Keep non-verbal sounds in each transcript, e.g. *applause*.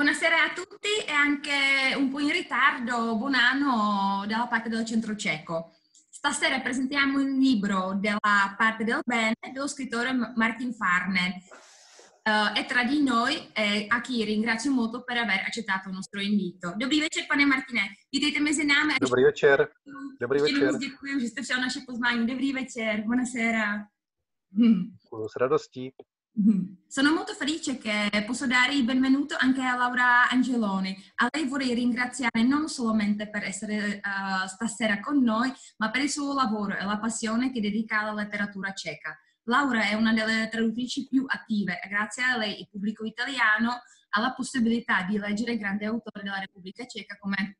Buonasera a tutti e anche un po' in ritardo, buon anno dalla parte del centro cieco. Stasera presentiamo il libro della parte del bene dello scrittore Martin Farner. Uh, e tra di noi, eh, a chi ringrazio molto per aver accettato il nostro invito. Dobrý večer, pane Martine. Vítejte mezi námi. Dobrý večer. Dobrý večer. Děkuji, že jste přijal naše pozvání. Dobrý večer, buonasera. S radostí. Mhm. Sono molto felice che posso dare il benvenuto anche a Laura Angeloni. A lei vorrei ringraziare non solamente per essere uh, stasera con noi, ma per il suo lavoro e la passione che dedica alla letteratura ceca. Laura è una delle traduttrici più attive e grazie a lei il pubblico italiano ha la possibilità di leggere grandi autori della Repubblica Ceca come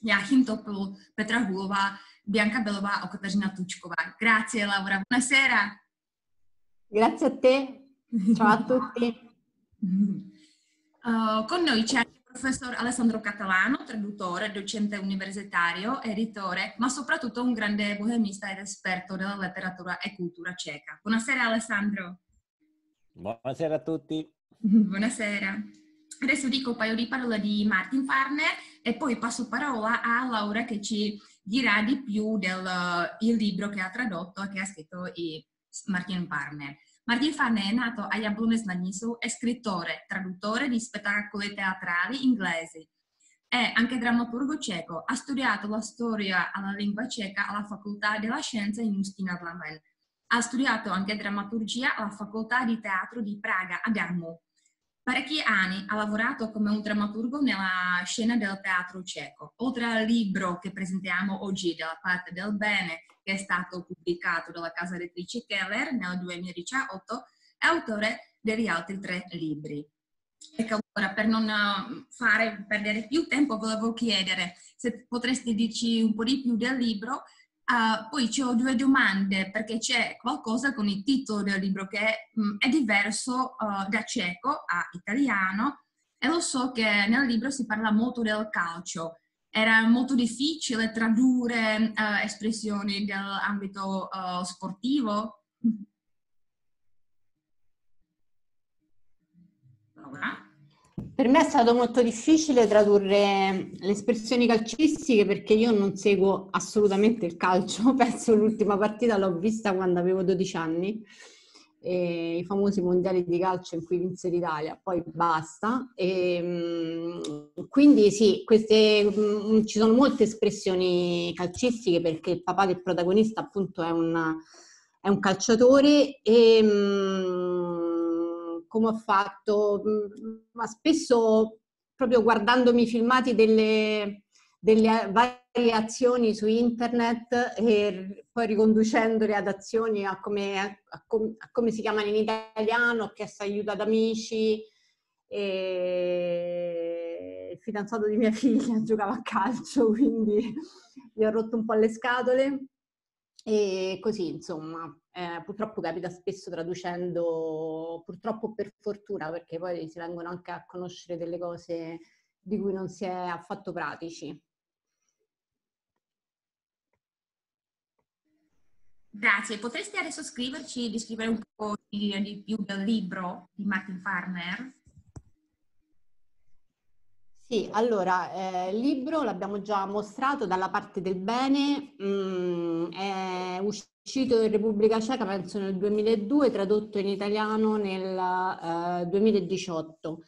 Joachim Topol, Petra Hulova, Bianca Belova o Katarzyna Tučková. Grazie Laura, buonasera. Grazie a te, Ciao a tutti. Uh, *laughs* con noi c'è il professor Alessandro Catalano, traduttore, docente universitario, editore, ma soprattutto un grande bohemista ed esperto della letteratura e cultura ceca. Buonasera Alessandro. Buonasera a tutti. *laughs* Buonasera. Adesso dico un paio di parole di Martin Farner e poi passo parola a Laura che ci dirà di più del uh, libro che ha tradotto e che ha scritto Martin Farner. Martin Farne è nato a Jablonec nad Nisou, è scrittore, traduttore di spettacoli teatrali inglesi. È anche drammaturgo ceco, ha studiato la storia alla lingua ceca alla Facoltà della Scienza in Ustina Vlamen. Ha studiato anche drammaturgia alla Facoltà di Teatro di Praga a Gamu. Parecchi anni ha lavorato come un drammaturgo nella scena del teatro ceco. Oltre al libro che presentiamo oggi della parte del bene che è stato pubblicato dalla casa editrice Keller nel 2018, è autore degli altri tre libri. Ecco, allora, per non eh, fare perdere più tempo, volevo chiedere se potresti dirci un po' di più del libro. Uh, poi ho due domande perché c'è qualcosa con il titolo del libro che mh, mm, è diverso uh, da cieco a italiano e lo so che nel libro si parla molto del calcio era molto difficile tradurre uh, espressioni dell'ambito sportivo. Laura? Per me è stato molto difficile tradurre le espressioni calcistiche perché io non seguo assolutamente il calcio, *laughs* penso l'ultima partita l'ho vista quando avevo 12 anni eh, i famosi mondiali di calcio in cui vinse l'Italia, poi basta. E, mh, quindi sì, queste, mh, ci sono molte espressioni calcistiche perché il papà del protagonista appunto è un, è un calciatore e mh, come ho fatto, ma spesso proprio guardandomi i filmati delle, delle varie azioni su internet e poi riconducendole ad azioni a come, a, com, a come si chiamano in italiano, ho chiesto aiuto ad amici. E il fidanzato di mia figlia *laughs* giocava a calcio, quindi gli ho rotto un po' le scatole. E così, insomma, eh, purtroppo capita spesso traducendo, purtroppo per fortuna, perché poi si vengono anche a conoscere delle cose di cui non si è affatto pratici. Grazie. Potresti adesso scriverci, descrivere un po' di, di più del libro di Martin Farner? Sì, allora, eh, il libro l'abbiamo già mostrato dalla parte del bene, mm, è uscito in Repubblica Ceca penso nel 2002, tradotto in italiano nel eh, 2018.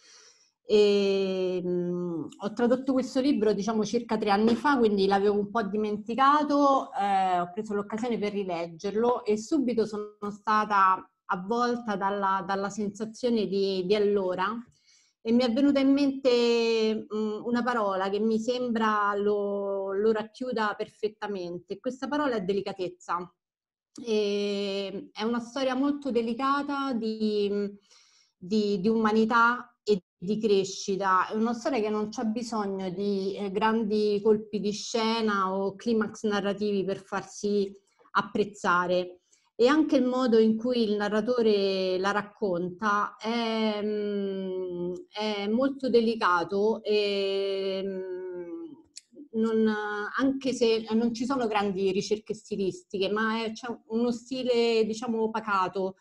E, mh, mm, ho tradotto questo libro diciamo circa tre anni fa, quindi l'avevo un po' dimenticato, eh, ho preso l'occasione per rileggerlo e subito sono stata avvolta dalla, dalla sensazione di, di, allora e mi è venuta in mente una parola che mi sembra lo, lo racchiuda perfettamente. Questa parola è delicatezza. E, è una storia molto delicata di, di, di umanità e di crescita. È una storia che non c'è bisogno di eh, grandi colpi di scena o climax narrativi per farsi apprezzare. E anche il modo in cui il narratore la racconta è, mm, è molto delicato e mm, non, anche se non ci sono grandi ricerche stilistiche, ma c'è uno stile, diciamo, pacato,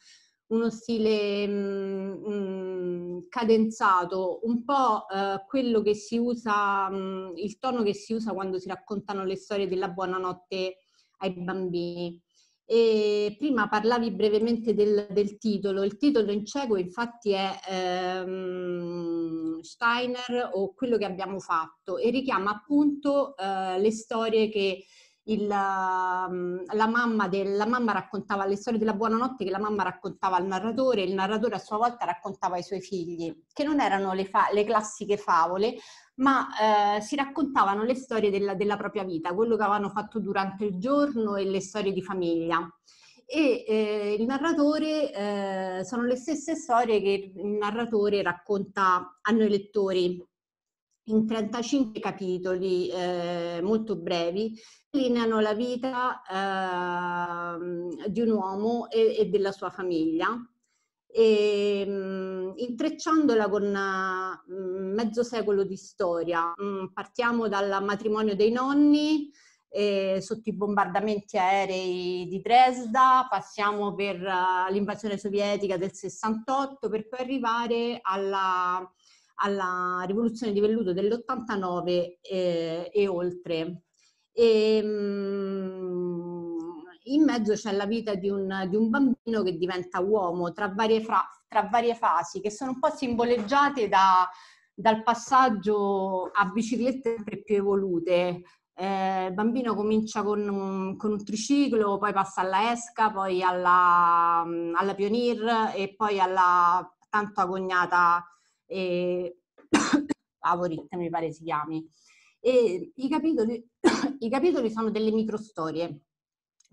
uno stile mh, mh, cadenzato, un po' eh, quello che si usa, mh, il tono che si usa quando si raccontano le storie della buonanotte ai bambini. E prima parlavi brevemente del, del, titolo. Il titolo in cieco infatti è ehm, Steiner o quello che abbiamo fatto e richiama appunto eh, le storie che il, ehm, la, mamma del, la mamma raccontava le storie della buonanotte che la mamma raccontava al narratore e il narratore a sua volta raccontava ai suoi figli, che non erano le, fa, le classiche favole, ma eh, si raccontavano le storie della, della, propria vita, quello che avevano fatto durante il giorno e le storie di famiglia. E eh, il narratore eh, sono le stesse storie che il narratore racconta a noi lettori in 35 capitoli eh, molto brevi, lineano la vita eh, di un uomo e, e, della sua famiglia e, mh, intrecciandola con mh, mezzo secolo di storia. Mh, partiamo dal matrimonio dei nonni, eh, sotto i bombardamenti aerei di Dresda, passiamo per uh, l'invasione sovietica del 68 per poi arrivare alla, alla rivoluzione di velluto dell'89 eh, e oltre. E, mh, in mezzo c'è la vita di un, di un bambino che diventa uomo tra varie, fra, tra varie, fasi che sono un po' simboleggiate da, dal passaggio a biciclette sempre più evolute. Eh, il bambino comincia con un, con un, triciclo, poi passa alla esca, poi alla, alla Pionir e poi alla tanto agognata *coughs* eh, Favorit, mi pare si chiami. E i capitoli, *coughs* i capitoli sono delle microstorie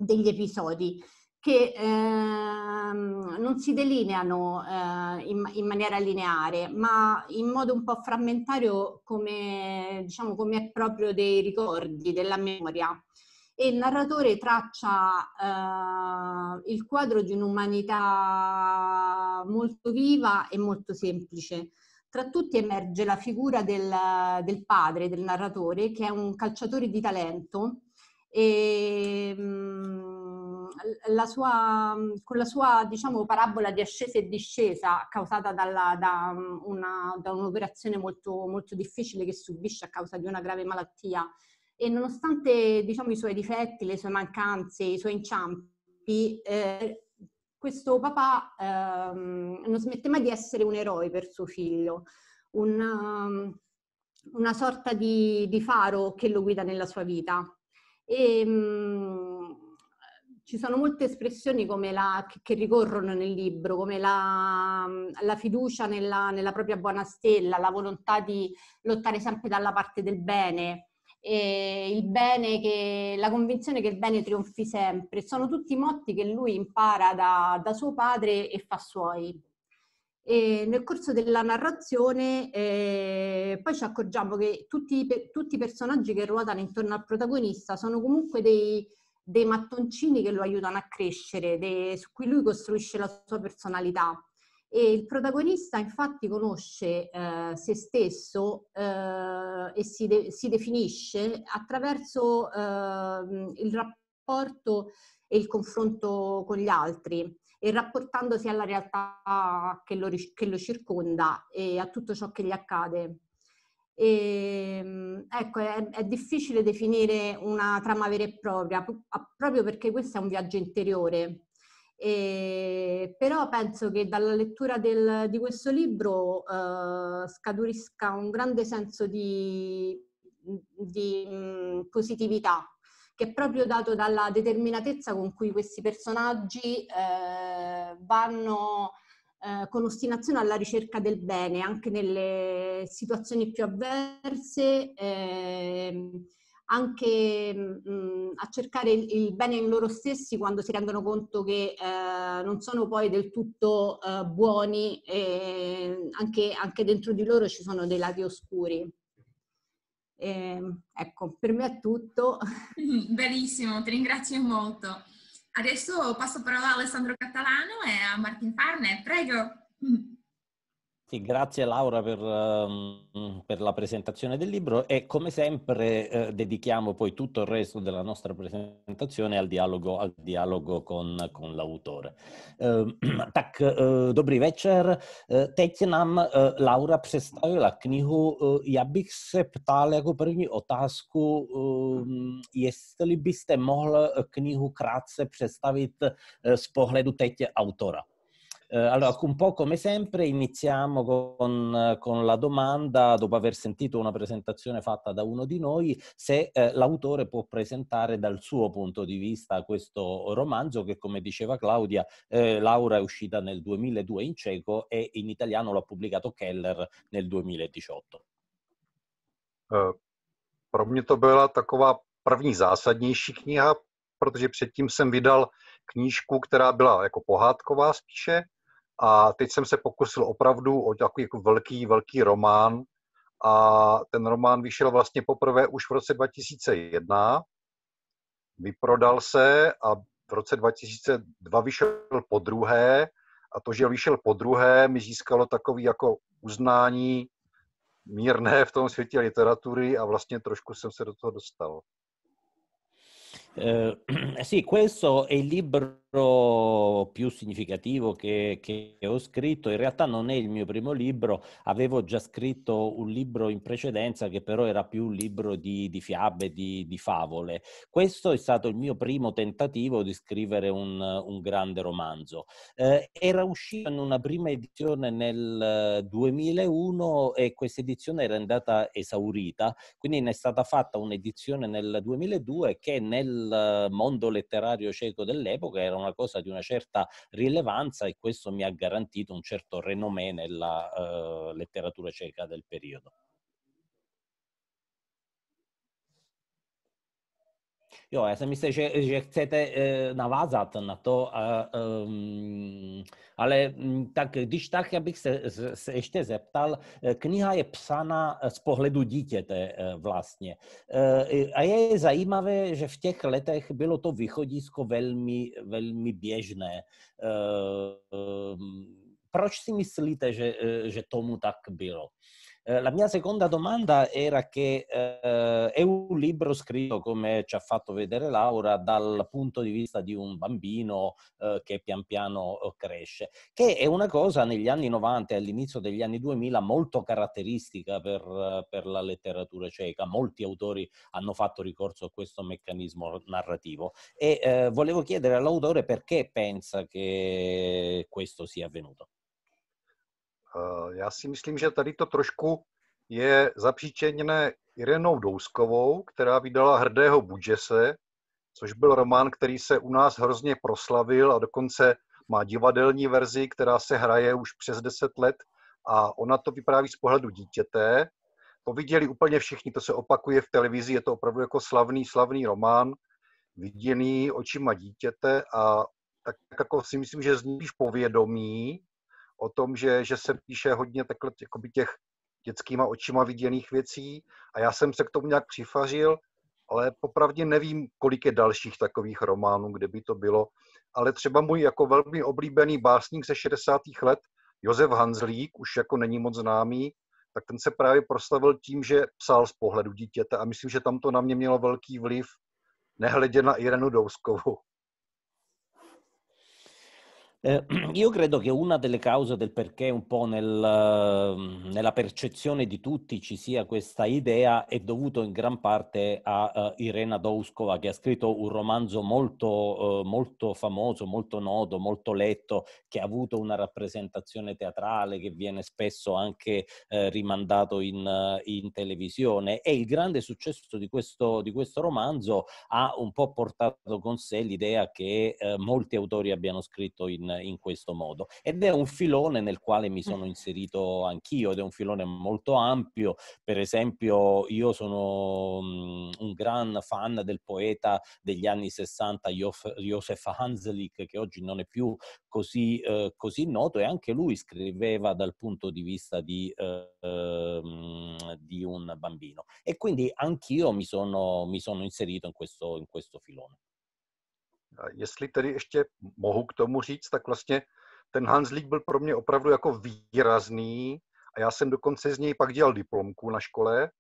degli episodi che ehm, non si delineano eh, in, in, maniera lineare, ma in modo un po' frammentario come, diciamo, come è proprio dei ricordi, della memoria. E il narratore traccia eh, il quadro di un'umanità molto viva e molto semplice. Tra tutti emerge la figura del, del padre, del narratore, che è un calciatore di talento, e mm, la sua, con la sua diciamo, parabola di ascesa e discesa causata dalla, da, una, da, un'operazione molto, molto difficile che subisce a causa di una grave malattia e nonostante diciamo, i suoi difetti, le sue mancanze, i suoi inciampi, eh, questo papà eh, non smette mai di essere un eroe per suo figlio, un, una sorta di, di faro che lo guida nella sua vita. E, mh, mm, ci sono molte espressioni la, che, ricorrono nel libro, come la, la fiducia nella, nella, propria buona stella, la volontà di lottare sempre dalla parte del bene, bene che, la convinzione che il bene trionfi sempre. Sono tutti motti che lui impara da, da suo padre e fa suoi. E nel corso della narrazione eh, poi ci accorgiamo che tutti, tutti, i personaggi che ruotano intorno al protagonista sono comunque dei, dei mattoncini che lo aiutano a crescere, dei, su cui lui costruisce la sua personalità. E il protagonista infatti conosce eh, se stesso eh, e si, de- si, definisce attraverso eh, il rapporto e il confronto con gli altri e rapportandosi alla realtà che lo, che lo circonda e a tutto ciò che gli accade. E, ehm, ecco, è, è, difficile definire una trama vera e propria, proprio perché questo è un viaggio interiore. E, però penso che dalla lettura del, di questo libro eh, scaturisca un grande senso di, di mh, positività che è proprio dato dalla determinatezza con cui questi personaggi eh, vanno eh, con ostinazione alla ricerca del bene, anche nelle situazioni più avverse, eh, anche mh, mm, a cercare il, il, bene in loro stessi quando si rendono conto che eh, non sono poi del tutto eh, buoni anche, anche dentro di loro ci sono dei lati oscuri. Eh, ecco, per me è tutto. Benissimo, ti ringrazio molto. Adesso passo parola a Alessandro Catalano e a Martin Farne, prego. Sì, grazie Laura per, um, per, la presentazione del libro e come sempre eh, dedichiamo poi tutto il resto della nostra presentazione al dialogo, al dialogo con, con l'autore. *clears throat* Uh, tak, uh, dobrý večer. Uh, teď nám uh, Laura představila knihu. Já bych se ptal jako první otázku, jestli byste mohl knihu krátce představit z pohledu teď autora. Eh, allora, un po' come sempre iniziamo con, con, la domanda, dopo aver sentito una presentazione fatta da uno di noi, se eh, l'autore può presentare dal suo punto di vista questo romanzo che, come diceva Claudia, eh, Laura è uscita nel 2002 in cieco e in italiano l'ha pubblicato Keller nel 2018. Uh, pro mě to byla taková první zásadnější kniha, protože předtím jsem vydal knížku, která byla jako pohádková spíše, A teď jsem se pokusil opravdu o takový jako velký, velký román. A ten román vyšel vlastně poprvé už v roce 2001. Vyprodal se a v roce 2002 vyšel po druhé. A to, že vyšel po druhé, mi získalo takový jako uznání mírné v tom světě literatury a vlastně trošku jsem se do toho dostal. Eh, sì, questo è il libro più significativo che, che, ho scritto. In realtà non è il mio primo libro, avevo già scritto un libro in precedenza che però era più un libro di, di fiabe, di, di, favole. Questo è stato il mio primo tentativo di scrivere un, un grande romanzo. Eh, era uscito in una prima edizione nel 2001 e questa edizione era andata esaurita, quindi ne è stata fatta un'edizione nel 2002 che nel mondo letterario cieco dell'epoca era una cosa di una certa rilevanza e questo mi ha garantito un certo renomé nella uh, letteratura cieca del periodo. Jo, já jsem myslel, že, že chcete uh, navázat na to, uh, um, ale mm, tak když tak, já bych se, se ještě zeptal, eh, kniha je psána z pohledu dítěte vlastně. A je zajímavé, že v těch letech bylo to východisko velmi, velmi běžné. Ehm, proč si myslíte, že, že tomu tak bylo? Eh, la mia seconda domanda era che eh, è un libro scritto, come ci ha fatto vedere Laura, dal punto di vista di un bambino eh, che pian piano eh, cresce, che è una cosa negli anni 90 e all'inizio degli anni 2000 molto caratteristica per, per la letteratura ceca. Molti autori hanno fatto ricorso a questo meccanismo narrativo e eh, volevo chiedere all'autore perché pensa che questo sia avvenuto. Eh, já si myslím, že tady to trošku je zapříčeněné Irenou Douskovou, která vydala Hrdého Budžese, což byl román, který se u nás hrozně proslavil a dokonce má divadelní verzi, která se hraje už přes 10 let a ona to vypráví z pohledu dítěte. To viděli úplně všichni, to se opakuje v televizi, je to opravdu jako slavný, slavný román, viděný očima dítěte a tak jako si myslím, že zní povědomí, o tom, že, že se píše hodně takhle jakoby těch dětskýma očima viděných věcí a já jsem se k tomu nějak přifařil, ale popravdě nevím, kolik je dalších takových románů, kde by to bylo. Ale třeba můj jako velmi oblíbený básník ze 60. let, Josef Hanzlík, už jako není moc známý, tak ten se právě proslavil tím, že psal z pohledu dítěte a myslím, že tam to na mě mělo velký vliv, nehledě na Irenu Douskovou. Eh, *clears throat* io credo che una delle cause del perché un po' nel, mhmm, nella percezione di tutti ci sia questa idea è dovuto in gran parte a uh, Irena Douskova che ha scritto un romanzo molto, uh, molto famoso, molto noto, molto letto, che ha avuto una rappresentazione teatrale che viene spesso anche uh, rimandato in, in, televisione. E il grande successo di questo, di questo, romanzo ha un po' portato con sé l'idea che molti autori abbiano scritto in in, questo modo. Ed è un filone nel quale mi sono inserito anch'io ed è un filone molto ampio. Per esempio, io sono um, un gran fan del poeta degli anni 60 Josef Hanslik, che oggi non è più così, uh, così noto, e anche lui scriveva dal punto di vista di, uh, di un bambino. E quindi anch'io mi sono, mi sono inserito in questo, in questo filone. Jestli tedy ještě mohu k tomu říct, tak vlastně ten Hanslík byl pro mě opravdu jako výrazný a já jsem dokonce z něj pak dělal diplomku na škole,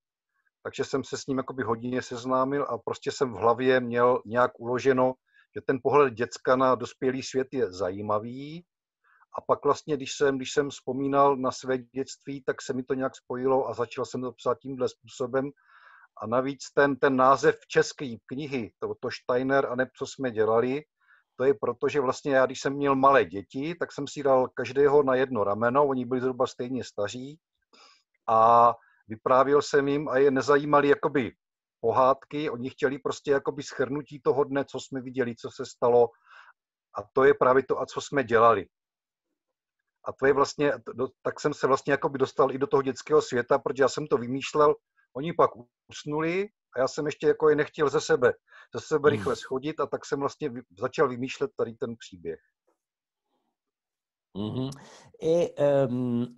takže jsem se s ním jakoby hodně seznámil a prostě jsem v hlavě měl nějak uloženo, že ten pohled děcka na dospělý svět je zajímavý. A pak vlastně, když jsem, když jsem vzpomínal na své dětství, tak se mi to nějak spojilo a začal jsem to psát tímhle způsobem. A navíc ten, ten název české knihy, to, to Steiner a ne, co jsme dělali, to je proto, že vlastně já, když jsem měl malé děti, tak jsem si dal každého na jedno rameno, oni byli zhruba stejně staří a vyprávěl jsem jim a je nezajímali jakoby pohádky, oni chtěli prostě jakoby schrnutí toho dne, co jsme viděli, co se stalo a to je právě to, a co jsme dělali. A to je vlastně, tak jsem se vlastně jakoby dostal i do toho dětského světa, protože já jsem to vymýšlel, oni pak usnuli a já jsem ještě jako je nechtěl ze sebe, ze sebe hmm. rychle schodit a tak jsem vlastně začal vymýšlet tady ten příběh. Mm-hmm. E, *clears throat* um,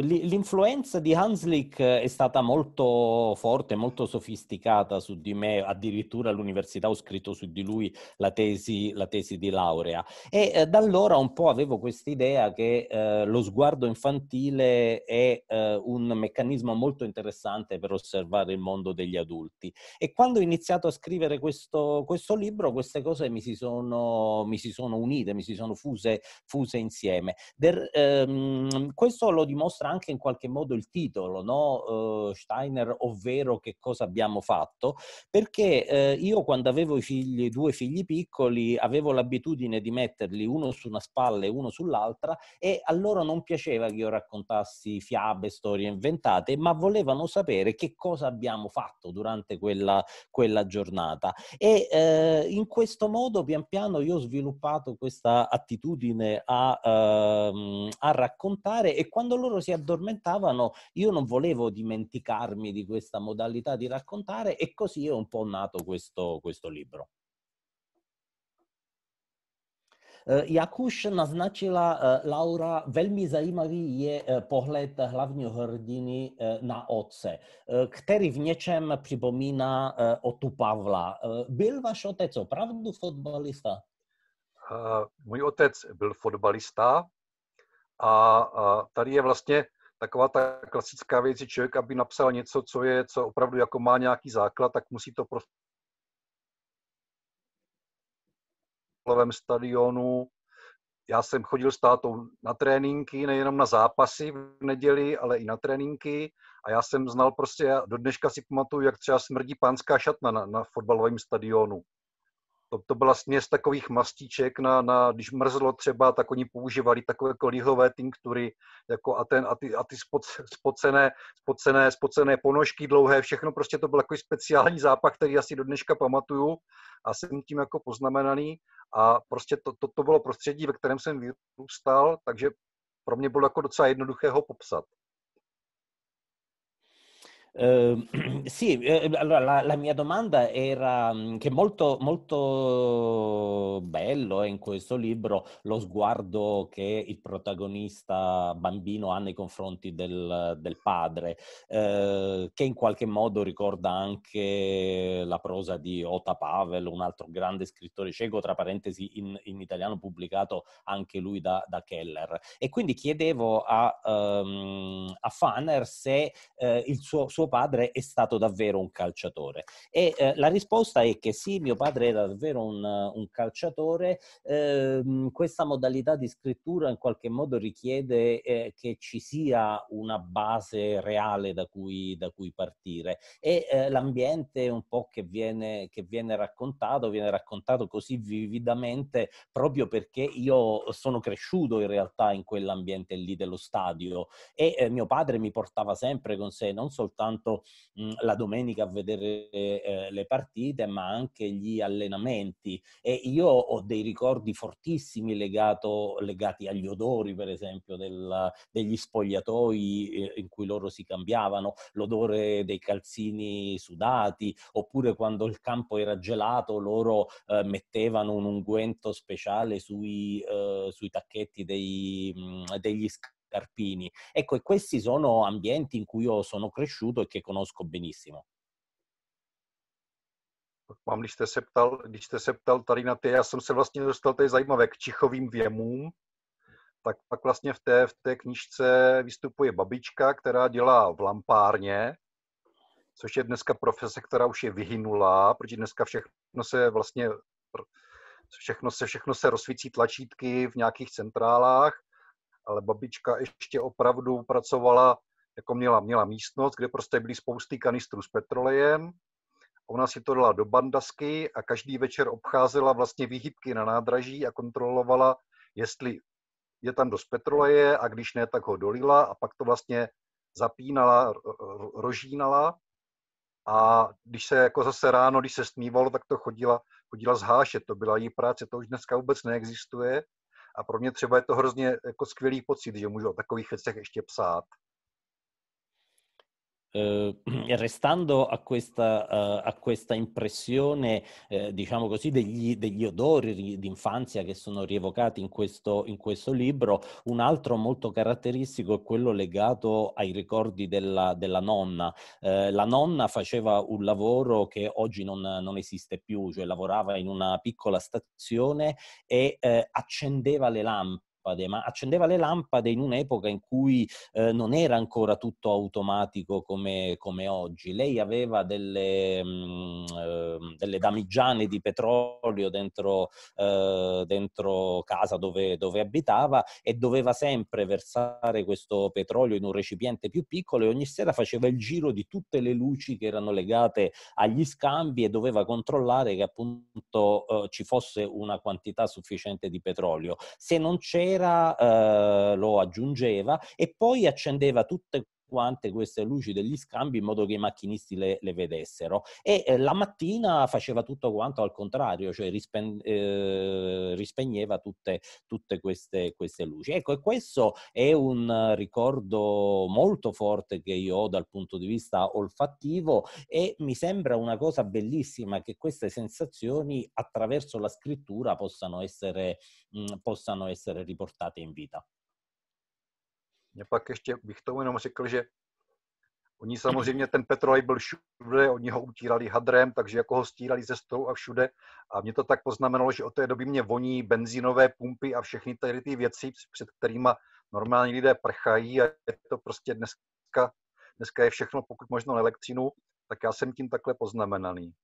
l'influenza di Hanslick è stata molto forte, molto sofisticata su di me, addirittura all'università ho scritto su di lui la tesi, la tesi di laurea. E eh, da allora un po' avevo questa idea che eh, lo sguardo infantile è eh, un meccanismo molto interessante per osservare il mondo degli adulti. E quando ho iniziato a scrivere questo, questo libro queste cose mi si, sono, mi si sono unite, mi si sono fuse, fuse insieme insieme. Der, ehm, questo lo dimostra anche in qualche modo il titolo, no? Uh, Steiner, ovvero che cosa abbiamo fatto, perché eh, io quando avevo i figli, due figli piccoli avevo l'abitudine di metterli uno su una spalla e uno sull'altra e a loro non piaceva che io raccontassi fiabe, storie inventate, ma volevano sapere che cosa abbiamo fatto durante quella, quella giornata. E eh, in questo modo pian piano io ho sviluppato questa attitudine a a raccontare e quando loro si addormentavano io non volevo dimenticarmi di questa modalità di raccontare e così è un po' nato questo, questo libro. Jak už naznačila Laura, velmi zajímavý je pohled hlavního hrdiny na otce, který v něčem připomíná Otu Pavla. Byl váš otec opravdu fotbalista? Můj otec byl fotbalista a, tady je vlastně taková ta klasická věc, že člověk, aby napsal něco, co je, co opravdu jako má nějaký základ, tak musí to prostě v stadionu. Já jsem chodil s tátou na tréninky, nejenom na zápasy v neděli, ale i na tréninky. A já jsem znal prostě, do dneška si pamatuju, jak třeba smrdí pánská šatna na, na fotbalovém stadionu to, to byla směs takových mastíček, na, na, když mrzlo třeba, tak oni používali takové jako líhové tinktury jako a, ten, a ty, a ty spocené, spocené, spocené ponožky dlouhé, všechno prostě to byl takový speciální zápach, který asi do dneška pamatuju a jsem tím jako poznamenaný a prostě to, to, to bylo prostředí, ve kterém jsem vyrůstal, takže pro mě bylo jako docela jednoduché ho popsat. Uh, *clears throat* sì, eh, allora la, la, mia domanda era mm, che molto, molto bello è in questo libro lo sguardo che il protagonista bambino ha nei confronti del, del padre, eh, che in qualche modo ricorda anche la prosa di Ota Pavel, un altro grande scrittore cieco, tra parentesi in, in italiano pubblicato anche lui da, da, Keller. E quindi chiedevo a, um, a Fanner se eh, il suo, suo suo padre è stato davvero un calciatore? E eh, la risposta è che sì, mio padre era davvero un, un calciatore. Eh, questa modalità di scrittura in qualche modo richiede eh, che ci sia una base reale da cui, da cui partire e eh, l'ambiente un po' che viene, che viene raccontato, viene raccontato così vividamente proprio perché io sono cresciuto in realtà in quell'ambiente lì dello stadio e eh, mio padre mi portava sempre con sé non soltanto soltanto mh, la domenica a vedere eh, le partite, ma anche gli allenamenti. E io ho dei ricordi fortissimi legato, legati agli odori, per esempio, del, degli spogliatoi eh, in cui loro si cambiavano, l'odore dei calzini sudati, oppure quando il campo era gelato, loro eh, mettevano un unguento speciale sui, eh, sui tacchetti dei, mh, degli scampi Carpini. Ecco, e questi sono ambienti in cui io sono cresciuto e che conosco benissimo. Mám, když jste, se ptal, když jste se ptal tady na ty, já jsem se vlastně dostal, je zajímavé, k čichovým věmům. tak pak vlastně v té, v té knížce vystupuje babička, která dělá v lampárně, což je dneska profese, která už je vyhynulá, protože dneska všechno se vlastně všechno se, všechno se rozsvící tlačítky v nějakých centrálách, ale babička ještě opravdu pracovala, jako měla, měla místnost, kde prostě byly spousty kanistrů s petrolejem. Ona si to dala do bandasky a každý večer obcházela vlastně výhybky na nádraží a kontrolovala, jestli je tam dost petroleje a když ne, tak ho dolila a pak to vlastně zapínala, rožínala. A když se jako zase ráno, když se stmívalo, tak to chodila, chodila zhášet, to byla její práce, to už dneska vůbec neexistuje a pro mě třeba je to hrozně jako skvělý pocit, že můžu o takových věcech ještě psát. Eh, *clears throat* restando a questa, uh, a questa impressione, eh, diciamo così, degli, degli odori d'infanzia che sono rievocati in questo, in questo, libro, un altro molto caratteristico è quello legato ai ricordi della, della nonna. Eh, la nonna faceva un lavoro che oggi non, non, esiste più, cioè lavorava in una piccola stazione e accendeva le lampe lampade, ma accendeva le lampade in un'epoca in cui eh, non era ancora tutto automatico come, come oggi. Lei aveva delle, mh, mm, eh, delle damigiane di petrolio dentro, eh, dentro casa dove, dove, abitava e doveva sempre versare questo petrolio in un recipiente più piccolo e ogni sera faceva il giro di tutte le luci che erano legate agli scambi e doveva controllare che appunto eh, ci fosse una quantità sufficiente di petrolio. Se non c'era sera eh, lo aggiungeva e poi accendeva tutte quante queste luci degli scambi in modo che i macchinisti le, le vedessero e eh, la mattina faceva tutto quanto al contrario, cioè rispen- eh, rispegneva tutte, tutte queste, queste, luci. Ecco, e questo è un ricordo molto forte che io ho dal punto di vista olfattivo e mi sembra una cosa bellissima che queste sensazioni attraverso la scrittura possano essere, mh, possano essere riportate in vita. Mě pak ještě bych tomu jenom řekl, že oni samozřejmě, ten petrolej byl všude, oni ho utírali hadrem, takže jako ho stírali ze stolu a všude. A mě to tak poznamenalo, že od té doby mě voní benzínové pumpy a všechny tady ty věci, před kterými normální lidé prchají a je to prostě dneska, dneska je všechno pokud možno elektřinu, tak já jsem tím takhle poznamenaný.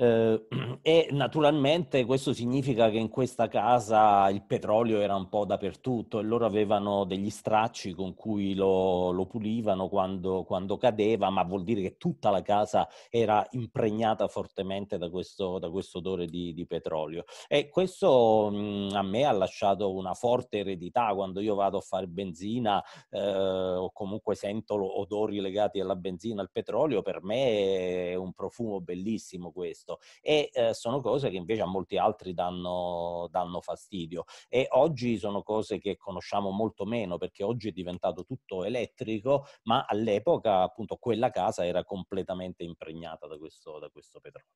Eh, e naturalmente questo significa che in questa casa il petrolio era un po' dappertutto e loro avevano degli stracci con cui lo, lo pulivano quando, quando, cadeva, ma vuol dire che tutta la casa era impregnata fortemente da questo, da questo odore di, di, petrolio. E questo mh, a me ha lasciato una forte eredità quando io vado a fare benzina eh, o comunque sento odori legati alla benzina, al petrolio, per me è un profumo bellissimo questo questo e eh, sono cose che invece a molti altri danno, danno fastidio e oggi sono cose che conosciamo molto meno perché oggi è diventato tutto elettrico ma all'epoca appunto quella casa era completamente impregnata da questo, da questo petrolio.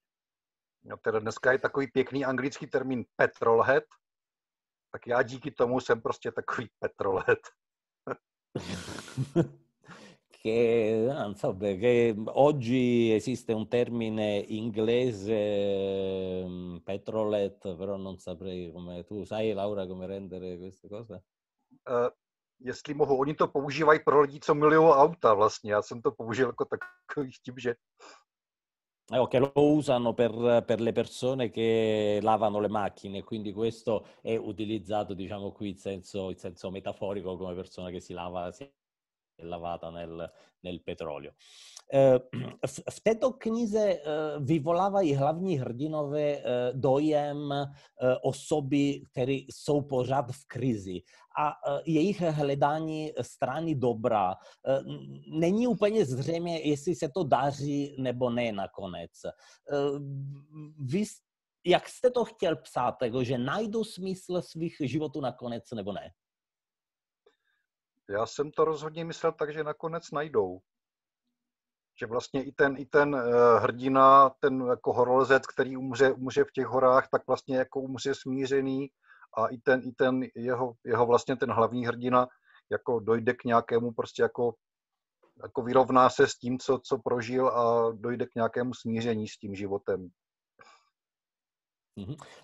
No, teda dneska je takový pěkný anglický termín petrolhead, tak já díky tomu jsem prostě takový petrolhead. *laughs* che, non so, che oggi esiste un termine inglese mm, petrolet, però non saprei come tu sai Laura come rendere queste cose? Uh, jestli mohu, oni to používají pro lidi, co milují auta vlastně. Já jsem to použil jako takový vtip, že eh, che lo usano per, per, le persone che lavano le macchine, quindi questo è utilizzato, diciamo qui in senso, in senso metaforico come persona che si lava, si lavata nel, nel petrolio. Eh, v, této knize eh, vyvolávají hlavní hrdinové eh, dojem osoby, které jsou pořád v krizi a jejich hledání strany dobra není úplně zřejmě, jestli se to daří nebo ne nakonec. Vy, jak jste to chtěl psát, jako, že najdu smysl svých životů nakonec nebo ne? Já jsem to rozhodně myslel tak, že nakonec najdou. Že vlastně i ten, i ten uh, hrdina, ten jako horolezec, který umře, umře v těch horách, tak vlastně jako umře smířený a i ten, i ten jeho, jeho vlastně ten hlavní hrdina jako dojde k nějakému prostě jako, jako vyrovná se s tím, co, co prožil a dojde k nějakému smíření s tím životem.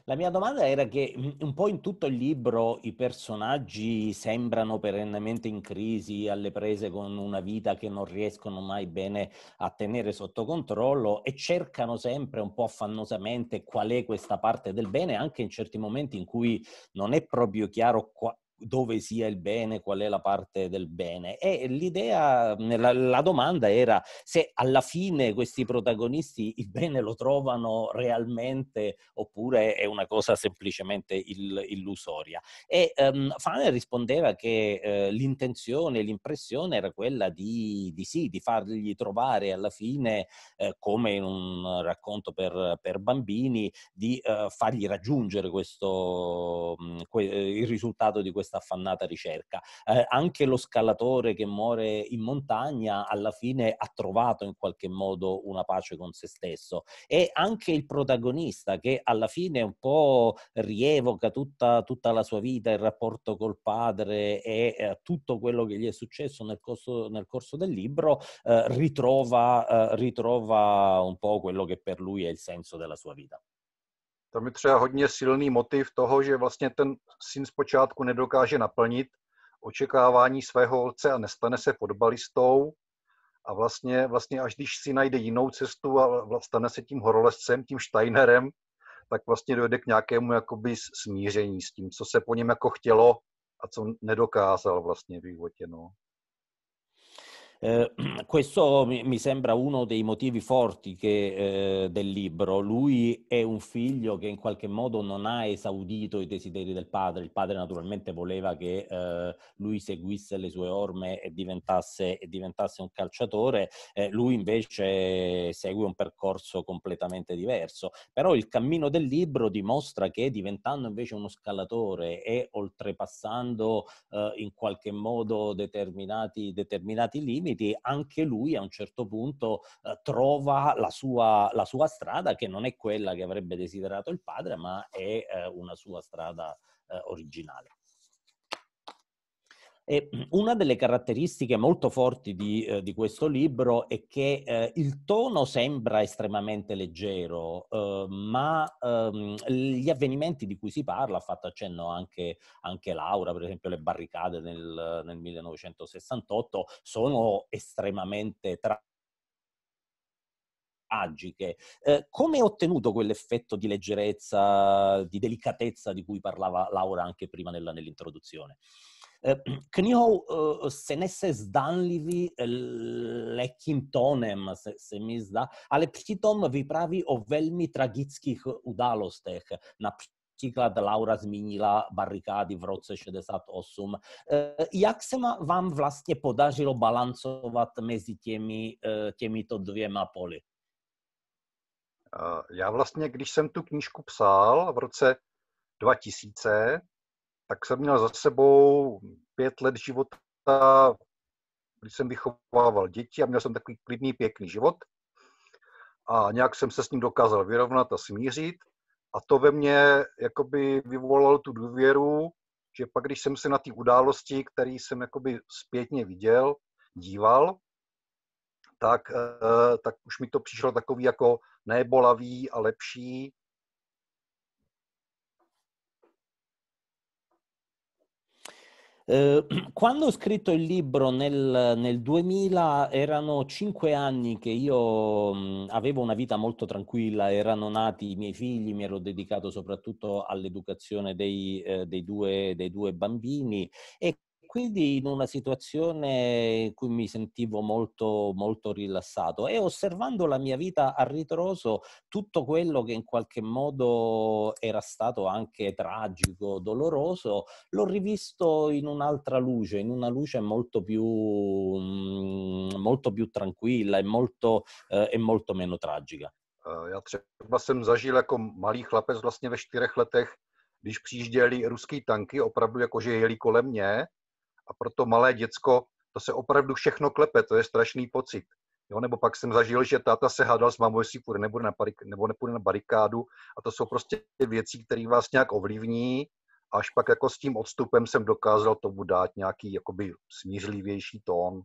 La mia domanda era che un po' in tutto il libro i personaggi sembrano perennemente in crisi, alle prese con una vita che non riescono mai bene a tenere sotto controllo e cercano sempre un po' affannosamente qual è questa parte del bene, anche in certi momenti in cui non è proprio chiaro dove sia il bene, qual è la parte del bene. E l'idea, la, la, domanda era se alla fine questi protagonisti il bene lo trovano realmente oppure è una cosa semplicemente il, illusoria. E um, Fane rispondeva che uh, l'intenzione, l'impressione era quella di, di, sì, di fargli trovare alla fine, uh, come in un racconto per, per bambini, di uh, fargli raggiungere questo, um, que- il risultato di questo questa affannata ricerca. Eh, anche lo scalatore che muore in montagna alla fine ha trovato in qualche modo una pace con se stesso e anche il protagonista che alla fine un po' rievoca tutta, tutta la sua vita, il rapporto col padre e eh, tutto quello che gli è successo nel corso, nel corso del libro, eh, ritrova, eh, ritrova un po' quello che per lui è il senso della sua vita. Tam je třeba hodně silný motiv toho, že vlastně ten syn zpočátku nedokáže naplnit očekávání svého otce a nestane se fotbalistou. A vlastně, vlastně až když si najde jinou cestu a stane se tím horolezcem, tím Steinerem, tak vlastně dojde k nějakému jakoby smíření s tím, co se po něm jako chtělo a co nedokázal vlastně v životě. No. Eh, questo mi, sembra uno dei motivi forti che, eh, del libro. Lui è un figlio che in qualche modo non ha esaudito i desideri del padre. Il padre naturalmente voleva che eh, lui seguisse le sue orme e diventasse, e diventasse un calciatore. Eh, lui invece segue un percorso completamente diverso. Però il cammino del libro dimostra che diventando invece uno scalatore e oltrepassando eh, in qualche modo determinati, determinati limiti, limiti, anche lui a un certo punto eh, trova la sua, la sua, strada che non è quella che avrebbe desiderato il padre, ma è eh, una sua strada eh, originale. E una delle caratteristiche molto forti di, eh, di questo libro è che eh, il tono sembra estremamente leggero, eh, ma ehm, gli avvenimenti di cui si parla, ha fatto accenno anche, anche Laura, per esempio le barricate nel, nel 1968, sono estremamente tra tragiche. Eh, come hai ottenuto quell'effetto di leggerezza, di delicatezza di cui parlava Laura anche prima nella, nell'introduzione? *clears throat* Knihou se nese zdánlivý lehkým tónem, se, se mi zdá, ale přitom vypráví o velmi tragických událostech. Například Laura zmínila barikády v roce 68. Jak se vám vlastně podařilo balancovat mezi těmi, těmito dvěma poli? Já vlastně, když jsem tu knížku psal v roce 2000, tak jsem měl za sebou pět let života, kdy jsem vychovával děti a měl jsem takový klidný, pěkný život. A nějak jsem se s ním dokázal vyrovnat a smířit. A to ve mně jakoby vyvolalo tu důvěru, že pak, když jsem se na ty události, které jsem jakoby zpětně viděl, díval, tak, eh, tak už mi to přišlo takový jako nebolavý a lepší Eh, *clears throat* quando ho scritto il libro nel, nel, 2000 erano cinque anni che io mh, avevo una vita molto tranquilla, erano nati i miei figli, mi ero dedicato soprattutto all'educazione dei, eh, dei, due, dei due bambini e quindi in una situazione in cui mi sentivo molto, molto rilassato e osservando la mia vita a ritroso, tutto quello che in qualche modo era stato anche tragico, doloroso, l'ho rivisto in un'altra luce, in una luce molto più, mm, molto più tranquilla e molto, eh, e molto meno tragica. Já třeba jsem zažil jako malý chlapec vlastně ve čtyřech letech, když přijížděli ruský tanky, opravdu jakože jeli kolem mě a pro to malé děcko to se opravdu všechno klepe, to je strašný pocit. Jo, nebo pak jsem zažil, že táta se hádal s mamou, jestli půjde nebo, na barik, nebo nepůjde na barikádu a to jsou prostě věci, které vás nějak ovlivní až pak jako s tím odstupem jsem dokázal tomu dát nějaký jakoby smířlivější tón.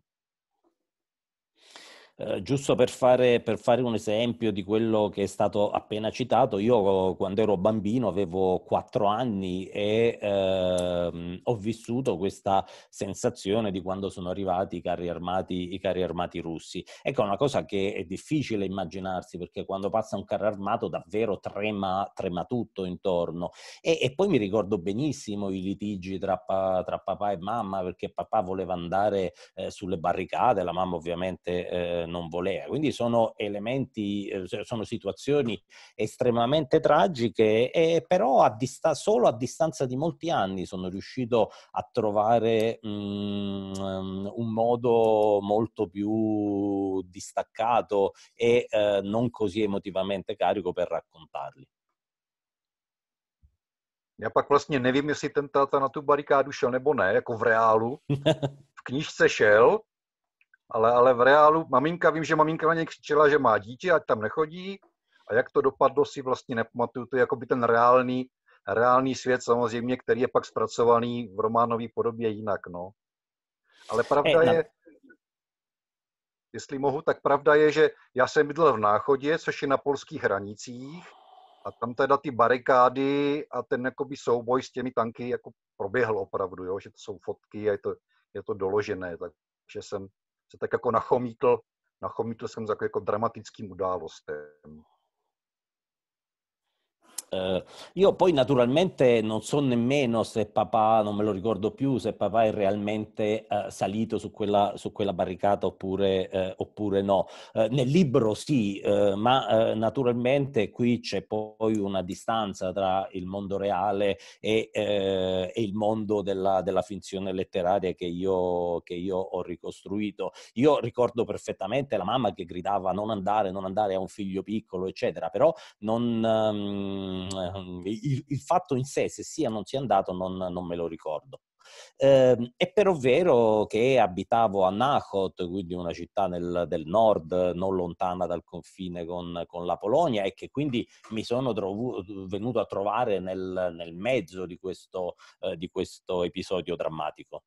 Eh, giusto per fare, per fare, un esempio di quello che è stato appena citato, io quando ero bambino avevo quattro anni e ehm, ho vissuto questa sensazione di quando sono arrivati i carri, armati, i carri armati russi. Ecco, una cosa che è difficile immaginarsi perché quando passa un carro armato davvero trema, trema tutto intorno. E, e, poi mi ricordo benissimo i litigi tra, tra, papà e mamma perché papà voleva andare eh, sulle barricate, la mamma ovviamente... Eh, non voleva. Quindi sono elementi, eh, sono situazioni estremamente tragiche, e però a dista- solo a distanza di molti anni sono riuscito a trovare um, un modo molto più distaccato e uh, non così emotivamente carico per raccontarli. Já pak vlastně nevím, jestli ten táta na tu barikádu šel nebo ne, jako v reálu. *laughs* V knížce šel, ale, ale v reálu, maminka, vím, že maminka na něj křičela, že má dítě, ať tam nechodí a jak to dopadlo, si vlastně nepamatuju, to je jako by ten reálný, reálný svět samozřejmě, který je pak zpracovaný v románové podobě jinak, no. Ale pravda hey, no. je, jestli mohu, tak pravda je, že já jsem bydlel v Náchodě, což je na polských hranicích, a tam teda ty barikády a ten jakoby souboj s těmi tanky jako proběhl opravdu, jo, že to jsou fotky a je to, je to doložené, takže jsem se tak jako nachomítl, nachomítl jsem jako, jako dramatickým událostem. Eh, io poi naturalmente non so nemmeno se papà, non me lo ricordo più, se papà è realmente eh, salito su quella, su quella, barricata oppure, eh, oppure no. Eh, nel libro sì, eh, ma eh, naturalmente qui c'è poi una distanza tra il mondo reale e, e il mondo della, della, finzione letteraria che io, che io ho ricostruito. Io ricordo perfettamente la mamma che gridava non andare, non andare a un figlio piccolo, eccetera, però non... Um, il, il, fatto in sé, se sia o non sia andato, non, non me lo ricordo. Eh, è però vero che abitavo a Nachot, quindi una città nel, del nord, non lontana dal confine con, con la Polonia, e che quindi mi sono trovu- venuto a trovare nel, nel mezzo di questo, eh, di questo episodio drammatico.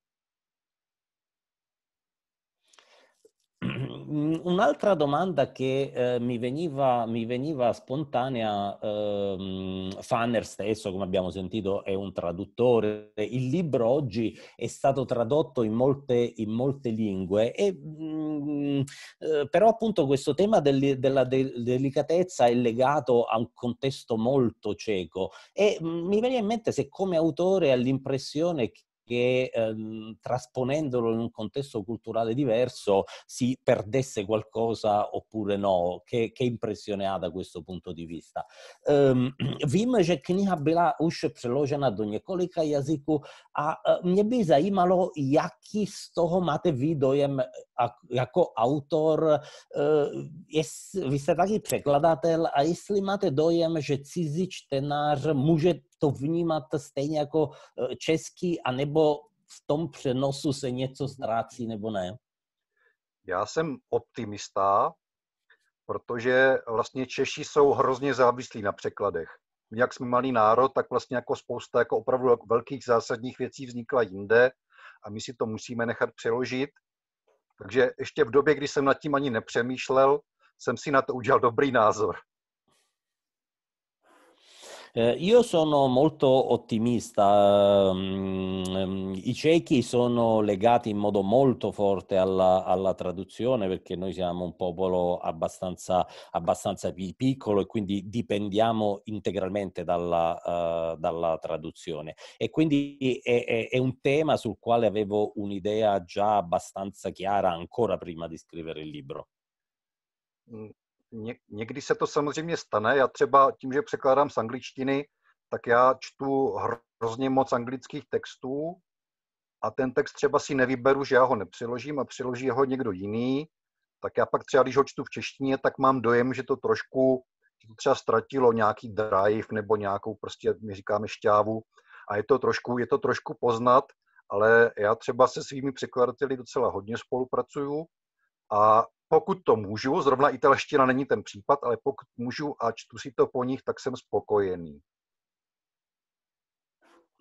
Un'altra domanda che eh, mi, veniva, mi, veniva, spontanea, eh, Fanner stesso, come abbiamo sentito, è un traduttore. Il libro oggi è stato tradotto in molte, in molte lingue, e, mh, mm, eh, però appunto questo tema del, della de- delicatezza è legato a un contesto molto cieco e mh, mm, mi viene in mente se come autore ha l'impressione che ehm, trasponendolo in un contesto culturale diverso si perdesse qualcosa oppure no? Che, che impressione ha da questo punto di vista? Um, vím, že kniha byla už přeložena do několika jazyků a mě by zajímalo, jaký z toho máte vy dojem jako autor. Jest, vy jste taky překladatel a jestli máte dojem, že cizí čtenář může to vnímat stejně jako e, český, anebo v tom přenosu se něco ztrácí nebo ne? Já jsem optimista, protože vlastně Češi jsou hrozně závislí na překladech. Jak jsme malý národ, tak vlastně jako spousta jako opravdu velkých zásadních věcí vznikla jinde a my si to musíme nechat přeložit. Takže ještě v době, kdy jsem nad tím ani nepřemýšlel, jsem si na to udělal dobrý názor. Eh, io sono molto ottimista. Mm, I ciechi sono legati in modo molto forte alla, alla traduzione perché noi siamo un popolo abbastanza, abbastanza piccolo e quindi dipendiamo integralmente dalla, uh, dalla traduzione. E quindi è, è, è un tema sul quale avevo un'idea già abbastanza chiara ancora prima di scrivere il libro. Někdy se to samozřejmě stane. Já třeba tím, že překládám z angličtiny, tak já čtu hrozně moc anglických textů a ten text třeba si nevyberu, že já ho nepřeložím a přeloží ho někdo jiný, tak já pak třeba, když ho čtu v češtině, tak mám dojem, že to trošku, že to třeba ztratilo nějaký drive nebo nějakou prostě, my říkáme šťávu a je to trošku, je to trošku poznat, ale já třeba se svými překladateli docela hodně spolupracuju a pokud to můžu, zrovna italština není ten případ, ale pokud můžu a čtu si to po nich, tak jsem spokojený.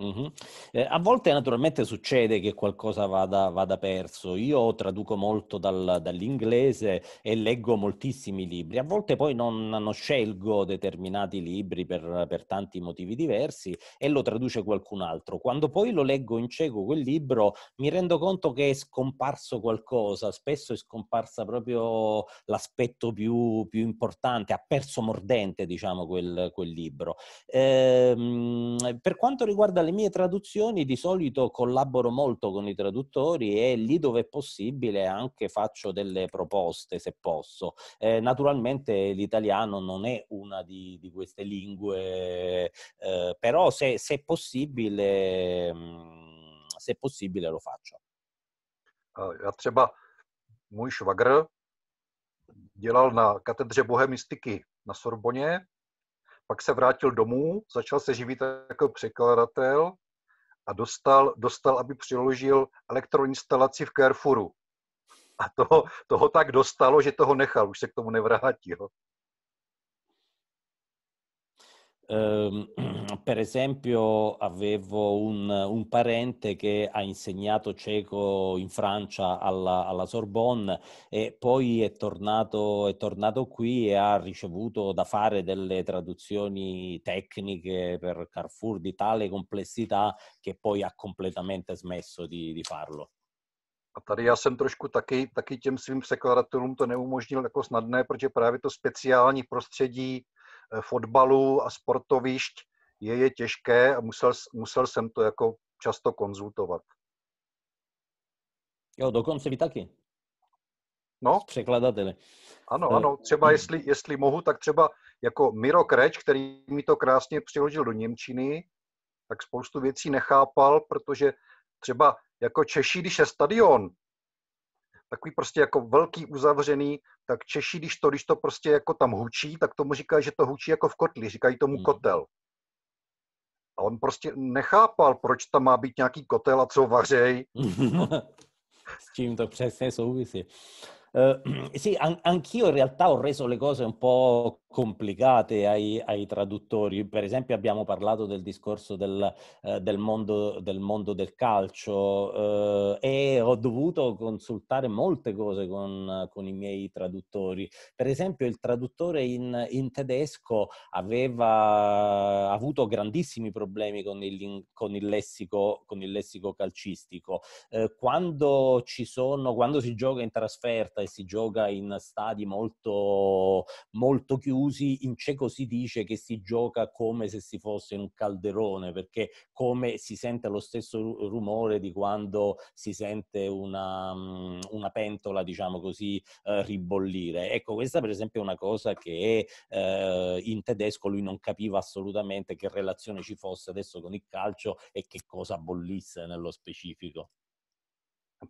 Mm-hmm. Eh, a volte naturalmente succede che qualcosa vada, vada perso. Io traduco molto dal, dall'inglese e leggo moltissimi libri. A volte poi non, non scelgo determinati libri per, per, tanti motivi diversi e lo traduce qualcun altro. Quando poi lo leggo in cieco quel libro mi rendo conto che è scomparso qualcosa. Spesso è scomparsa proprio l'aspetto più, più importante, ha perso mordente diciamo quel, quel libro. Eh, per quanto riguarda le mie traduzioni di solito collaboro molto con i traduttori e lì dove è possibile anche faccio delle proposte se posso. Eh, naturalmente l'italiano non è una di, di queste lingue, eh, però se, se, è possibile, mm, se possibile lo faccio. Já třeba můj švagr dělal na katedře bohemistiky na Sorboně pak se vrátil domů, začal se živit jako překladatel a dostal, dostal aby přiložil elektroinstalaci v Carrefouru. A toho, toho tak dostalo, že toho nechal, už se k tomu nevrátil. Uh, *clears throat* per esempio, avevo un, un, parente che ha insegnato cieco in Francia alla, alla Sorbonne e poi è tornato, è tornato, qui e ha ricevuto da fare delle traduzioni tecniche per Carrefour di tale complessità che poi ha completamente smesso di, di farlo. A tady já jsem trošku taky, taky těm svým překladatelům to neumožnil jako snadné, protože právě to speciální prostředí Eh, fotbalu a sportovišť je, je těžké a musel, musel jsem to jako často konzultovat. Jo, dokonce vy taky. No. Překladateli. Ano, eh, ano, třeba jestli, jestli mohu, tak třeba jako Miro Kreč, který mi to krásně přiložil do Němčiny, tak spoustu věcí nechápal, protože třeba jako Češi, když je stadion, takový prostě jako velký uzavřený, tak Češi, když to, když to prostě jako tam hučí, tak tomu říkají, že to hučí jako v kotli, říkají tomu hmm. kotel. A on prostě nechápal, proč tam má být nějaký kotel a co vařej. *laughs* S čím to přesně souvisí. Uh, *clears throat* sì, an- anch'io in realtà ho reso le cose un po' complicate ai, ai traduttori. Per esempio abbiamo parlato del discorso del, uh, del, mondo, del mondo, del calcio uh, e ho dovuto consultare molte cose con, con, i miei traduttori. Per esempio il traduttore in, in tedesco aveva avuto grandissimi problemi con il, con il, lessico, con il lessico calcistico. quando, ci sono, quando si gioca in trasferta e si gioca in stadi molto, molto chiusi, in ceco si dice che si gioca come se si fosse in un calderone, perché come si sente lo stesso rumore di quando si sente una, mm, una pentola, diciamo così, eh, ribollire. Ecco, questa per esempio è una cosa che eh, in tedesco lui non capiva assolutamente che relazione ci fosse adesso con il calcio e che cosa bollisse nello specifico.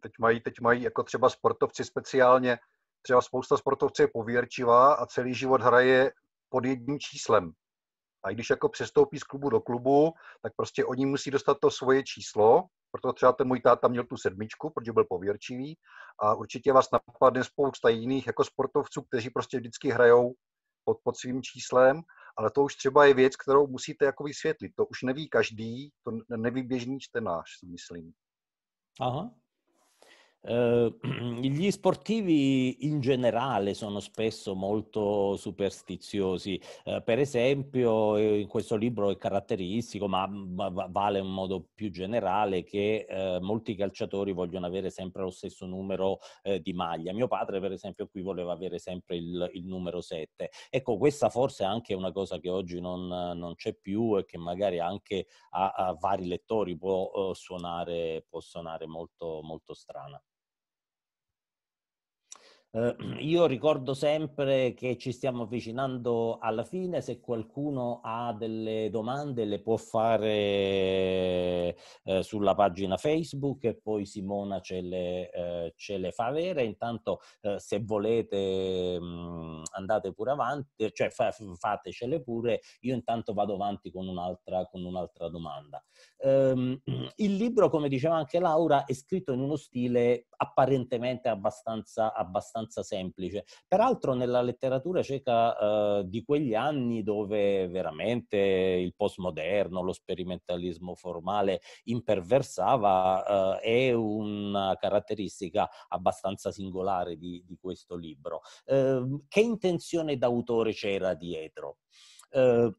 Teď mají, teď mají jako třeba sportovci speciálně, třeba spousta sportovců je pověrčivá a celý život hraje pod jedním číslem. A když jako přestoupí z klubu do klubu, tak prostě oni musí dostat to svoje číslo, proto třeba ten můj táta měl tu sedmičku, protože byl pověrčivý a určitě vás napadne spousta jiných jako sportovců, kteří prostě vždycky hrajou pod, pod svým číslem, ale to už třeba je věc, kterou musíte jako vysvětlit. To už neví každý, to neví běžný čtenář, si myslím. Aha, Uh, *clears throat* gli sportivi in generale sono spesso molto superstiziosi. Uh, per esempio, eh, in questo libro è caratteristico, ma, ma vale in modo più generale, che uh, molti calciatori vogliono avere sempre lo stesso numero di maglia. Mio padre, per esempio, qui voleva avere sempre il, il numero 7. Ecco, questa forse è anche una cosa che oggi non, non c'è più e che magari anche a, a vari lettori può suonare, può suonare molto, molto strana. Uh, io ricordo sempre che ci stiamo avvicinando alla fine, se qualcuno ha delle domande le può fare uh, sulla pagina Facebook e poi Simona ce le, uh, ce le fa avere. Intanto se volete mh, mm, andate pure avanti, cioè fa, fatecele pure, io intanto vado avanti con un'altra, con un'altra domanda. Um, il libro, come diceva anche Laura, è scritto in uno stile apparentemente abbastanza, abbastanza semplice. Peraltro nella letteratura ceca eh, di quegli anni dove veramente il postmoderno, lo sperimentalismo formale imperversava, eh, è una caratteristica abbastanza singolare di, di questo libro. Eh, che intenzione d'autore c'era dietro? Eh,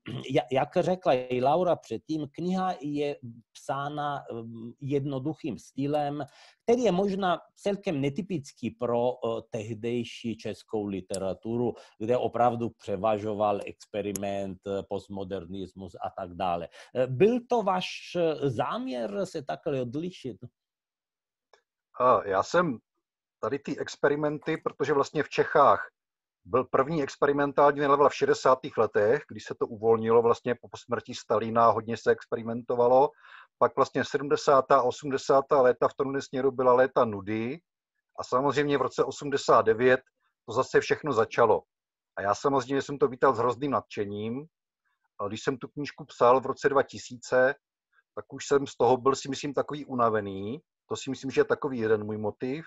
jak řekla i Laura předtím, kniha je psána ehm, jednoduchým stylem, který je možná celkem netypický pro uh, tehdejší českou literaturu, kde opravdu převažoval experiment, postmodernismus a tak dále. Byl to váš záměr se takhle odlišit? Já jsem tady ty experimenty, protože vlastně v Čechách byl první experimentální level v 60. letech, kdy se to uvolnilo vlastně po smrti Stalina, hodně se experimentovalo. Pak vlastně 70. a 80. léta v tomhle směru byla léta nudy a samozřejmě v roce 89 to zase všechno začalo. A já samozřejmě jsem to vítal s hrozným nadšením. A když jsem tu knížku psal v roce 2000, tak už jsem z toho byl si myslím takový unavený. To si myslím, že je takový jeden můj motiv.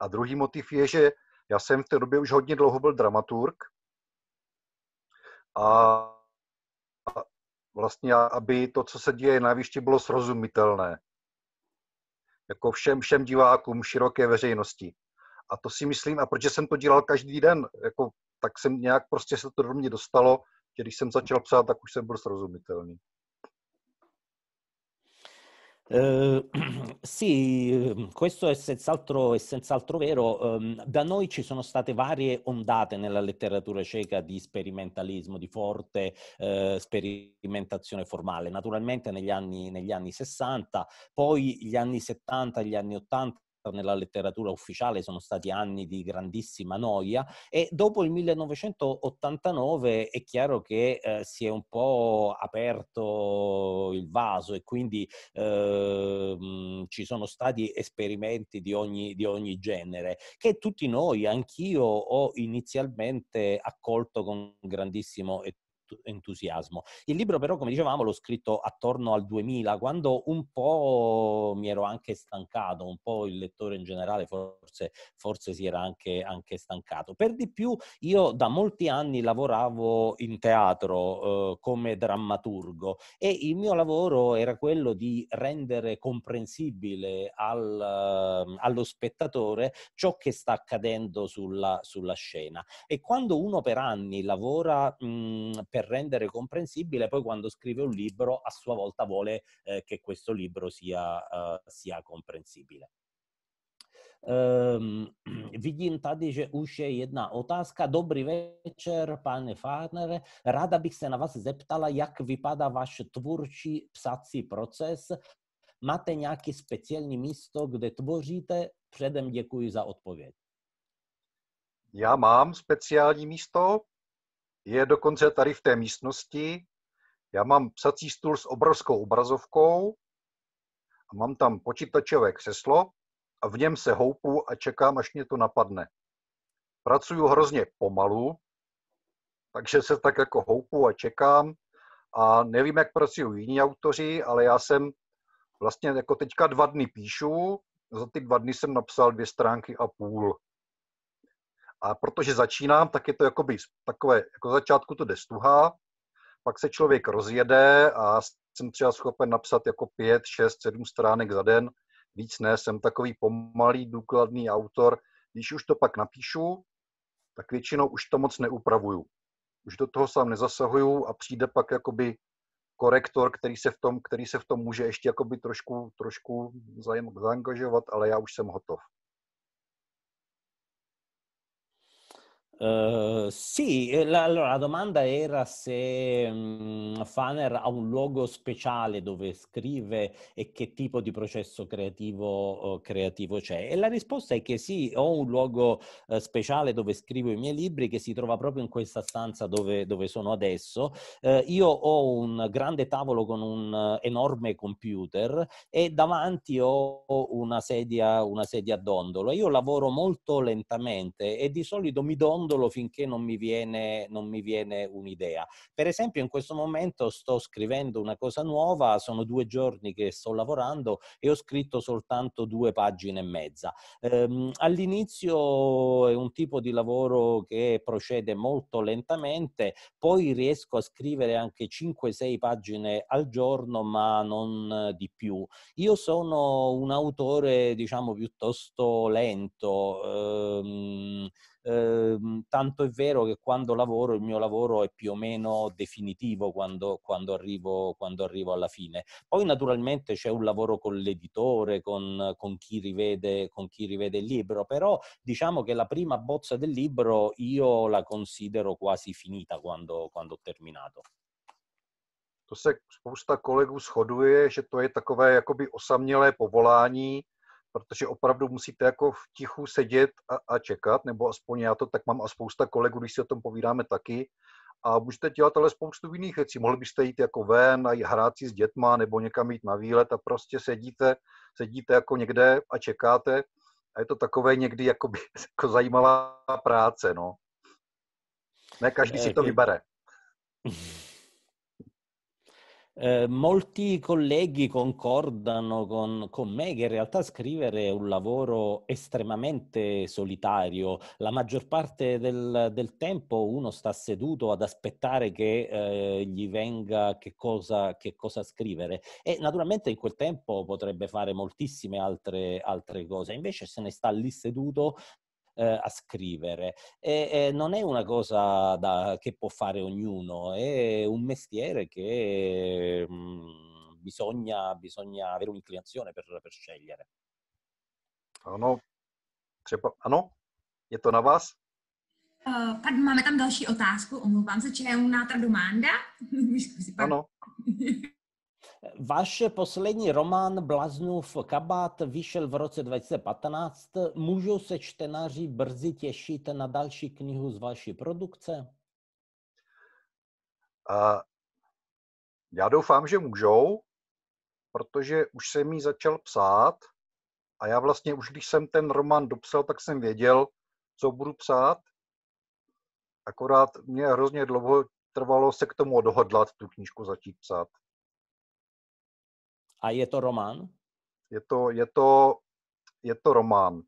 A druhý motiv je, že já jsem v té době už hodně dlouho byl dramaturg a vlastně, aby to, co se děje na výšti, bylo srozumitelné. Jako všem, všem divákům, široké veřejnosti. A to si myslím, a protože jsem to dělal každý den, jako, tak jsem nějak prostě se to do mě dostalo, že když jsem začal psát, tak už jsem byl srozumitelný. Eh, *clears throat* sì, ehm, questo è senz'altro, è senz'altro vero. Um, da noi ci sono state varie ondate nella letteratura ceca di sperimentalismo, di forte uh, sperimentazione formale. Naturalmente negli anni, negli anni 60, poi gli anni 70, gli anni 80 nella letteratura ufficiale sono stati anni di grandissima noia e dopo il 1989 è chiaro che eh, si è un po' aperto il vaso e quindi eh, ci sono stati esperimenti di ogni, di ogni genere che tutti noi, anch'io, ho inizialmente accolto con grandissimo entusiasmo. Il libro però, come dicevamo, l'ho scritto attorno al 2000, quando un po' mi ero anche stancato, un po' il lettore in generale forse, forse si era anche, anche stancato. Per di più io da molti anni lavoravo in teatro eh, come drammaturgo e il mio lavoro era quello di rendere comprensibile al, uh, allo spettatore ciò che sta accadendo sulla, sulla scena. E quando uno per anni lavora mh, per per rendere comprensibile, poi quando scrive un libro a sua volta vuole eh, che questo libro sia, uh, sia comprensibile. Um, vidím tady, že už je jedna otázka. Dobrý večer, pane Farnere. Ráda bych se na vás zeptala, jak vypadá váš tvůrčí psací proces. Máte nějaké speciální místo, kde tvoříte? Předem děkuji za odpověď. Já mám speciální místo, je dokonce tady v té místnosti. Já mám psací stůl s obrovskou obrazovkou a mám tam počítačové křeslo a v něm se houpu a čekám, až mě to napadne. Pracuju hrozně pomalu, takže se tak jako houpu a čekám a nevím, jak pracují jiní autoři, ale já jsem vlastně jako teďka dva dny píšu, za ty dva dny jsem napsal dvě stránky a půl. A protože začínám, tak je to jakoby takové, jako začátku to jde stuha, pak se člověk rozjede a jsem třeba schopen napsat jako pět, šest, sedm stránek za den, víc ne, jsem takový pomalý, důkladný autor. Když už to pak napíšu, tak většinou už to moc neupravuju. Už do toho sám nezasahuju a přijde pak jakoby korektor, který se v tom, který se v tom může ještě jakoby trošku, trošku zaangažovat, ale já už jsem hotov. Uh, sì, la, allora la domanda era se um, Faner ha un luogo speciale dove scrive e che tipo di processo creativo, uh, creativo c'è. E la risposta è che sì, ho un luogo uh, speciale dove scrivo i miei libri che si trova proprio in questa stanza dove, dove sono adesso. io ho un grande tavolo con un enorme computer e davanti ho una sedia, una sedia a dondolo. Io lavoro molto lentamente e di solito mi dondolo affondolo finché non mi, viene, non mi viene un'idea. Per esempio in questo momento sto scrivendo una cosa nuova, sono due giorni che sto lavorando e ho scritto soltanto due pagine e mezza. Ehm, all'inizio è un tipo di lavoro che procede molto lentamente, poi riesco a scrivere anche 5-6 pagine al giorno, ma non di più. Io sono un autore, diciamo, piuttosto lento. Ehm, Ehm, tanto è vero che quando lavoro il mio lavoro è più o meno definitivo quando, quando, arrivo, quando arrivo, alla fine. Poi naturalmente c'è un lavoro con l'editore, con, con, chi rivede, con chi rivede il libro, però diciamo che la prima bozza del libro io la considero quasi finita quando, quando ho terminato. To se spousta kolegů shoduje, že to je takové jakoby osamělé povolání, protože opravdu musíte jako v tichu sedět a, a čekat, nebo aspoň já to tak mám a spousta kolegů, když si o tom povídáme taky. A můžete dělat ale spoustu jiných věcí. Mohli byste jít jako ven a hrát si s dětma nebo někam jít na výlet a prostě sedíte, sedíte jako někde a čekáte. A je to takové někdy jakoby, *laughs* jako zajímavá práce, no. Ne každý si to vybere. *laughs* Eh, molti colleghi concordano con, con, me che in realtà scrivere è un lavoro estremamente solitario. La maggior parte del, del tempo uno sta seduto ad aspettare che eh, gli venga che cosa, che cosa, scrivere e naturalmente in quel tempo potrebbe fare moltissime altre, altre cose. Invece se ne sta lì seduto a scrivere. E, e, non è una cosa da, che può fare ognuno, è un mestiere che mh, mm, bisogna, bisogna, avere un'inclinazione per, per scegliere. Ano, třeba, ano, je to na vás? Uh, máme tam další otázku, omlouvám se, či je un'altra domanda? *laughs* ano. *laughs* Váš poslední román Blaznův kabát vyšel v roce 2015. Můžou se čtenáři brzy těšit na další knihu z vaší produkce? Uh, já doufám, že můžou, protože už jsem ji začal psát a já vlastně už když jsem ten román dopsal, tak jsem věděl, co budu psát. Akorát mě hrozně dlouho trvalo se k tomu odhodlat tu knížku začít psát. A je to román? Je to, je to, je to román.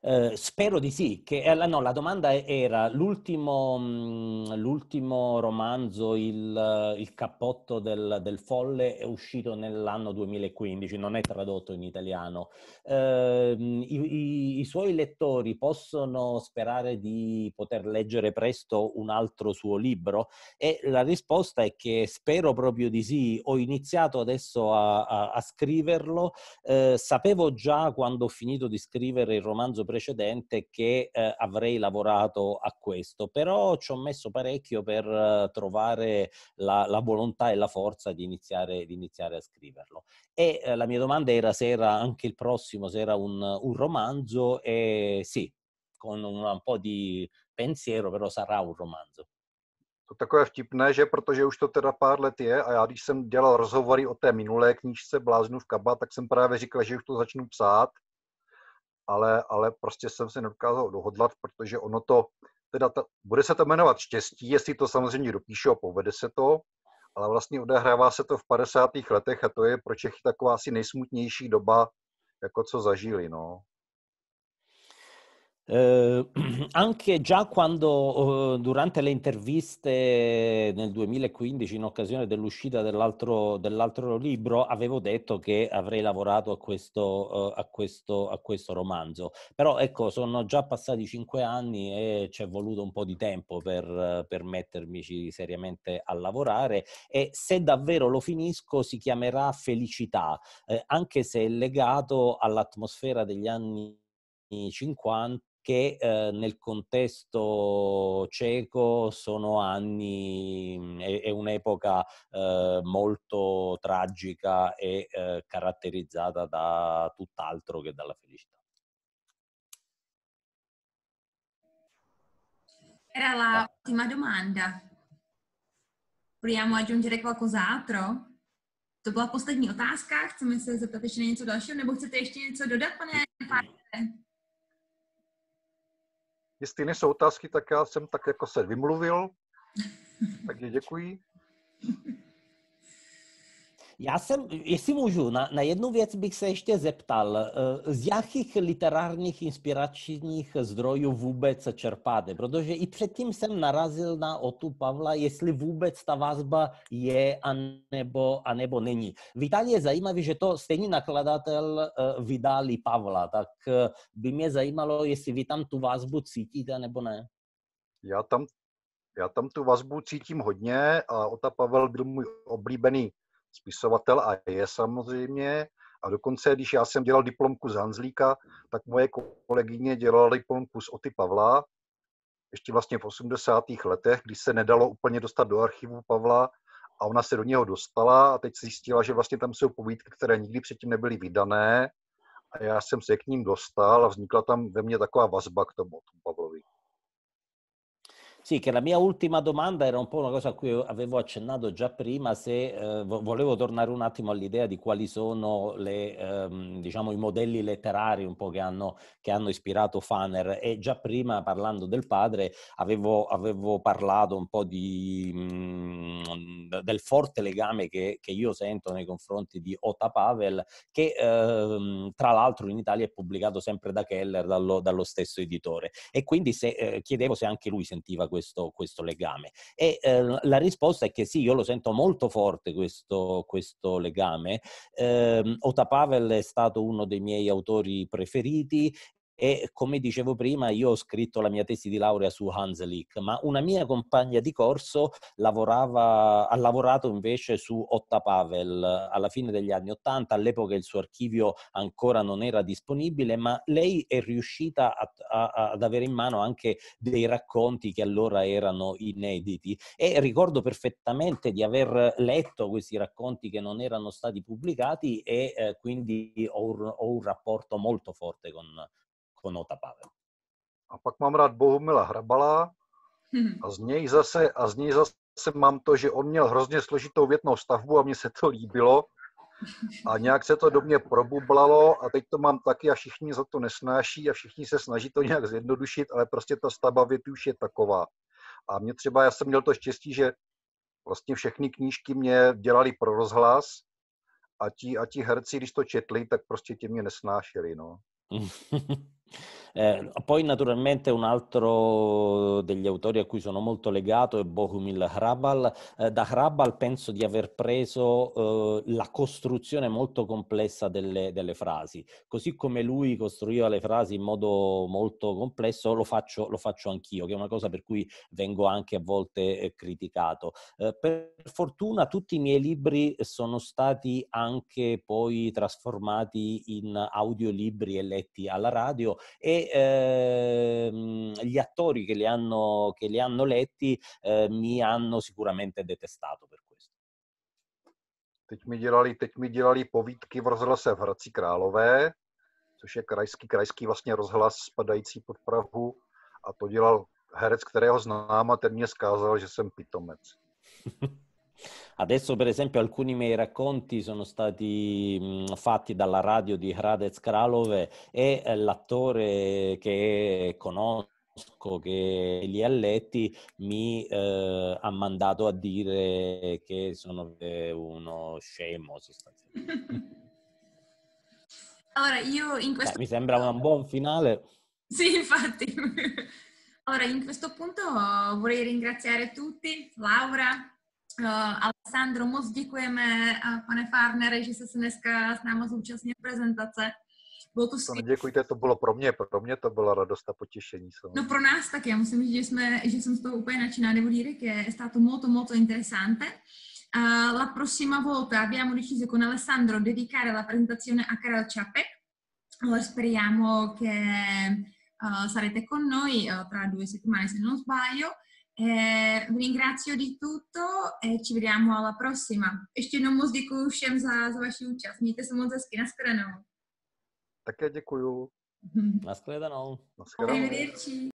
Eh, spero di sì, che eh, no, la domanda era l'ultimo, mh, mm, l'ultimo romanzo, il, il cappotto del, del, folle, è uscito nell'anno 2015, non è tradotto in italiano. Eh, i, i, i, suoi lettori possono sperare di poter leggere presto un altro suo libro? E la risposta è che spero proprio di sì. Ho iniziato adesso a, a, a scriverlo, eh, sapevo già quando ho finito di scrivere il romanzo precedente che eh, avrei lavorato a questo, però ci ho messo parecchio per eh, trovare la, la, volontà e la forza di iniziare, di iniziare a scriverlo. E eh, la mia domanda era se era anche il prossimo, se era un, un romanzo, e sì, con un, un po' di pensiero, però sarà un romanzo. To takové vtipné, že protože už to teda pár let je a já když jsem dělal rozhovory o té minulé knížce Bláznu v Kaba, tak jsem právě říkal, že už to začnu psát ale, ale prostě jsem se nedokázal dohodlat, protože ono to, teda ta, bude se to jmenovat štěstí, jestli to samozřejmě dopíšu a povede se to, ale vlastně odehrává se to v 50. letech a to je pro Čechy taková asi nejsmutnější doba, jako co zažili, no. Eh, *clears throat* anche già quando eh, durante le interviste nel 2015 in occasione dell'uscita dell'altro, dell'altro libro avevo detto che avrei lavorato a questo, eh, a, questo, a questo, romanzo. Però ecco sono già passati cinque anni e ci è voluto un po' di tempo per, per mettermici seriamente a lavorare e se davvero lo finisco si chiamerà Felicità eh, anche se è legato all'atmosfera degli anni 50 che eh, nel contesto ceco sono anni, mhmm, è, è un'epoca eh, molto tragica e eh, caratterizzata da tutt'altro che dalla felicità. Era l'ultima domanda. Vogliamo aggiungere qualcos'altro? To byla poslední otázka. Chceme se zeptat ještě něco dalšího, nebo chcete ještě něco dodat, pane Farte? Jestli nejsou otázky, tak já jsem tak jako se vymluvil. *laughs* Takže děkuji. Já jsem, jestli můžu, na, na jednu věc bych se ještě zeptal. Eh, z jakých literárních inspiračních zdrojů vůbec čerpáte? Protože i předtím jsem narazil na Otu Pavla, jestli vůbec ta vazba je anebo, anebo není. V Itálii je zajímavé, že to stejný nakladatel eh, vydali Pavla, tak eh, by mě zajímalo, jestli vy tam tu vazbu cítíte nebo ne. Já tam, já tam tu vazbu cítím hodně a Ota Pavel byl můj oblíbený spisovatel a je samozřejmě. A dokonce, když já jsem dělal diplomku z Hanzlíka, tak moje kolegyně dělala diplomku z Oty Pavla, ještě vlastně v 80. letech, kdy se nedalo úplně dostat do archivu Pavla a ona se do něho dostala a teď zjistila, že vlastně tam jsou povídky, které nikdy předtím nebyly vydané a já jsem se k ním dostal a vznikla tam ve mně taková vazba k tomu Pavlovi. Sì, che la mia ultima domanda era un po' una cosa a cui avevo accennato già prima, se eh, volevo tornare un attimo all'idea di quali sono le, ehm, diciamo, i modelli letterari un po' che hanno, che hanno, ispirato Faner. E già prima parlando del padre avevo, avevo parlato un po' di, mh, mm, del forte legame che, che, io sento nei confronti di Ota Pavel che ehm, tra l'altro in Italia è pubblicato sempre da Keller, dallo, dallo stesso editore. E quindi se, eh, chiedevo se anche lui sentiva questo questo, questo legame? E eh, la risposta è che sì, io lo sento molto forte questo, questo legame. Eh, Ota Pavel è stato uno dei miei autori preferiti e come dicevo prima io ho scritto la mia tesi di laurea su Hanselick, ma una mia compagna di corso lavorava, ha lavorato invece su Otta Pavel. Alla fine degli anni Ottanta, all'epoca il suo archivio ancora non era disponibile, ma lei è riuscita a, a, ad avere in mano anche dei racconti che allora erano inediti. E ricordo perfettamente di aver letto questi racconti che non erano stati pubblicati e eh, quindi ho, ho un rapporto molto forte con, Konota Pavel. A pak mám rád Bohumila Hrabala a z něj zase, a z něj zase mám to, že on měl hrozně složitou větnou stavbu a mně se to líbilo. A nějak se to do mě probublalo a teď to mám taky a všichni za to nesnáší a všichni se snaží to nějak zjednodušit, ale prostě ta stavba věty už je taková. A mě třeba, já jsem měl to štěstí, že vlastně všechny knížky mě dělali pro rozhlas a ti, a ti herci, když to četli, tak prostě tě mě nesnášeli, no. *laughs* Eh, poi naturalmente un altro degli autori a cui sono molto legato è Bohumil Hrabal. Eh, da Hrabal penso di aver preso eh, la costruzione molto complessa delle, delle, frasi. Così come lui costruiva le frasi in modo molto complesso, lo faccio, lo faccio anch'io, che è una cosa per cui vengo anche a volte eh, criticato. Eh, per fortuna tutti i miei libri sono stati anche poi trasformati in audiolibri e letti alla radio e ehm, gli attori che li hanno, che li hanno letti eh, mi hanno sicuramente detestato per questo. Teď mi dělali, teď mi dělali povídky v rozhlase v Hradci Králové, což je krajský, krajský vlastně rozhlas spadající pod Prahu a to dělal herec, kterého znám a ten mě skázal, že jsem pitomec. *laughs* Adesso, per esempio, alcuni miei racconti sono stati mh, fatti dalla radio di Hradec Kralove e eh, l'attore che conosco che li ha letti mi eh, ha mandato a dire che sono uno scemo sostanzialmente. *laughs* Allora, io in questo... Beh, mi sembra un buon finale. Sì, infatti. *laughs* Allora, in questo punto vorrei ringraziare tutti, Laura, Alessandro, moc děkujeme, pane Farnere, že jste se dneska s námi zúčastnil prezentace. Bylo to, to neděkujte, to bylo pro mě, pro mě to byla radost a potěšení. No pro nás tak, já musím říct, že, jsme, že jsem z toho úplně nadšená, devo dire che è stato molto molto interessante. Uh, la prossima volta abbiamo deciso con Alessandro dedicare la presentazione a Karel Čapek, allora speriamo che uh, sarete con noi uh, tra due settimane se non sbaglio. Eh, vi ringrazio di tutto e ci vediamo alla prossima. Ještě jednou moc děkuji všem za, za vaši účast. Mějte se moc hezky. Naschledanou. Také děkuju. Naschledanou. Naschledanou.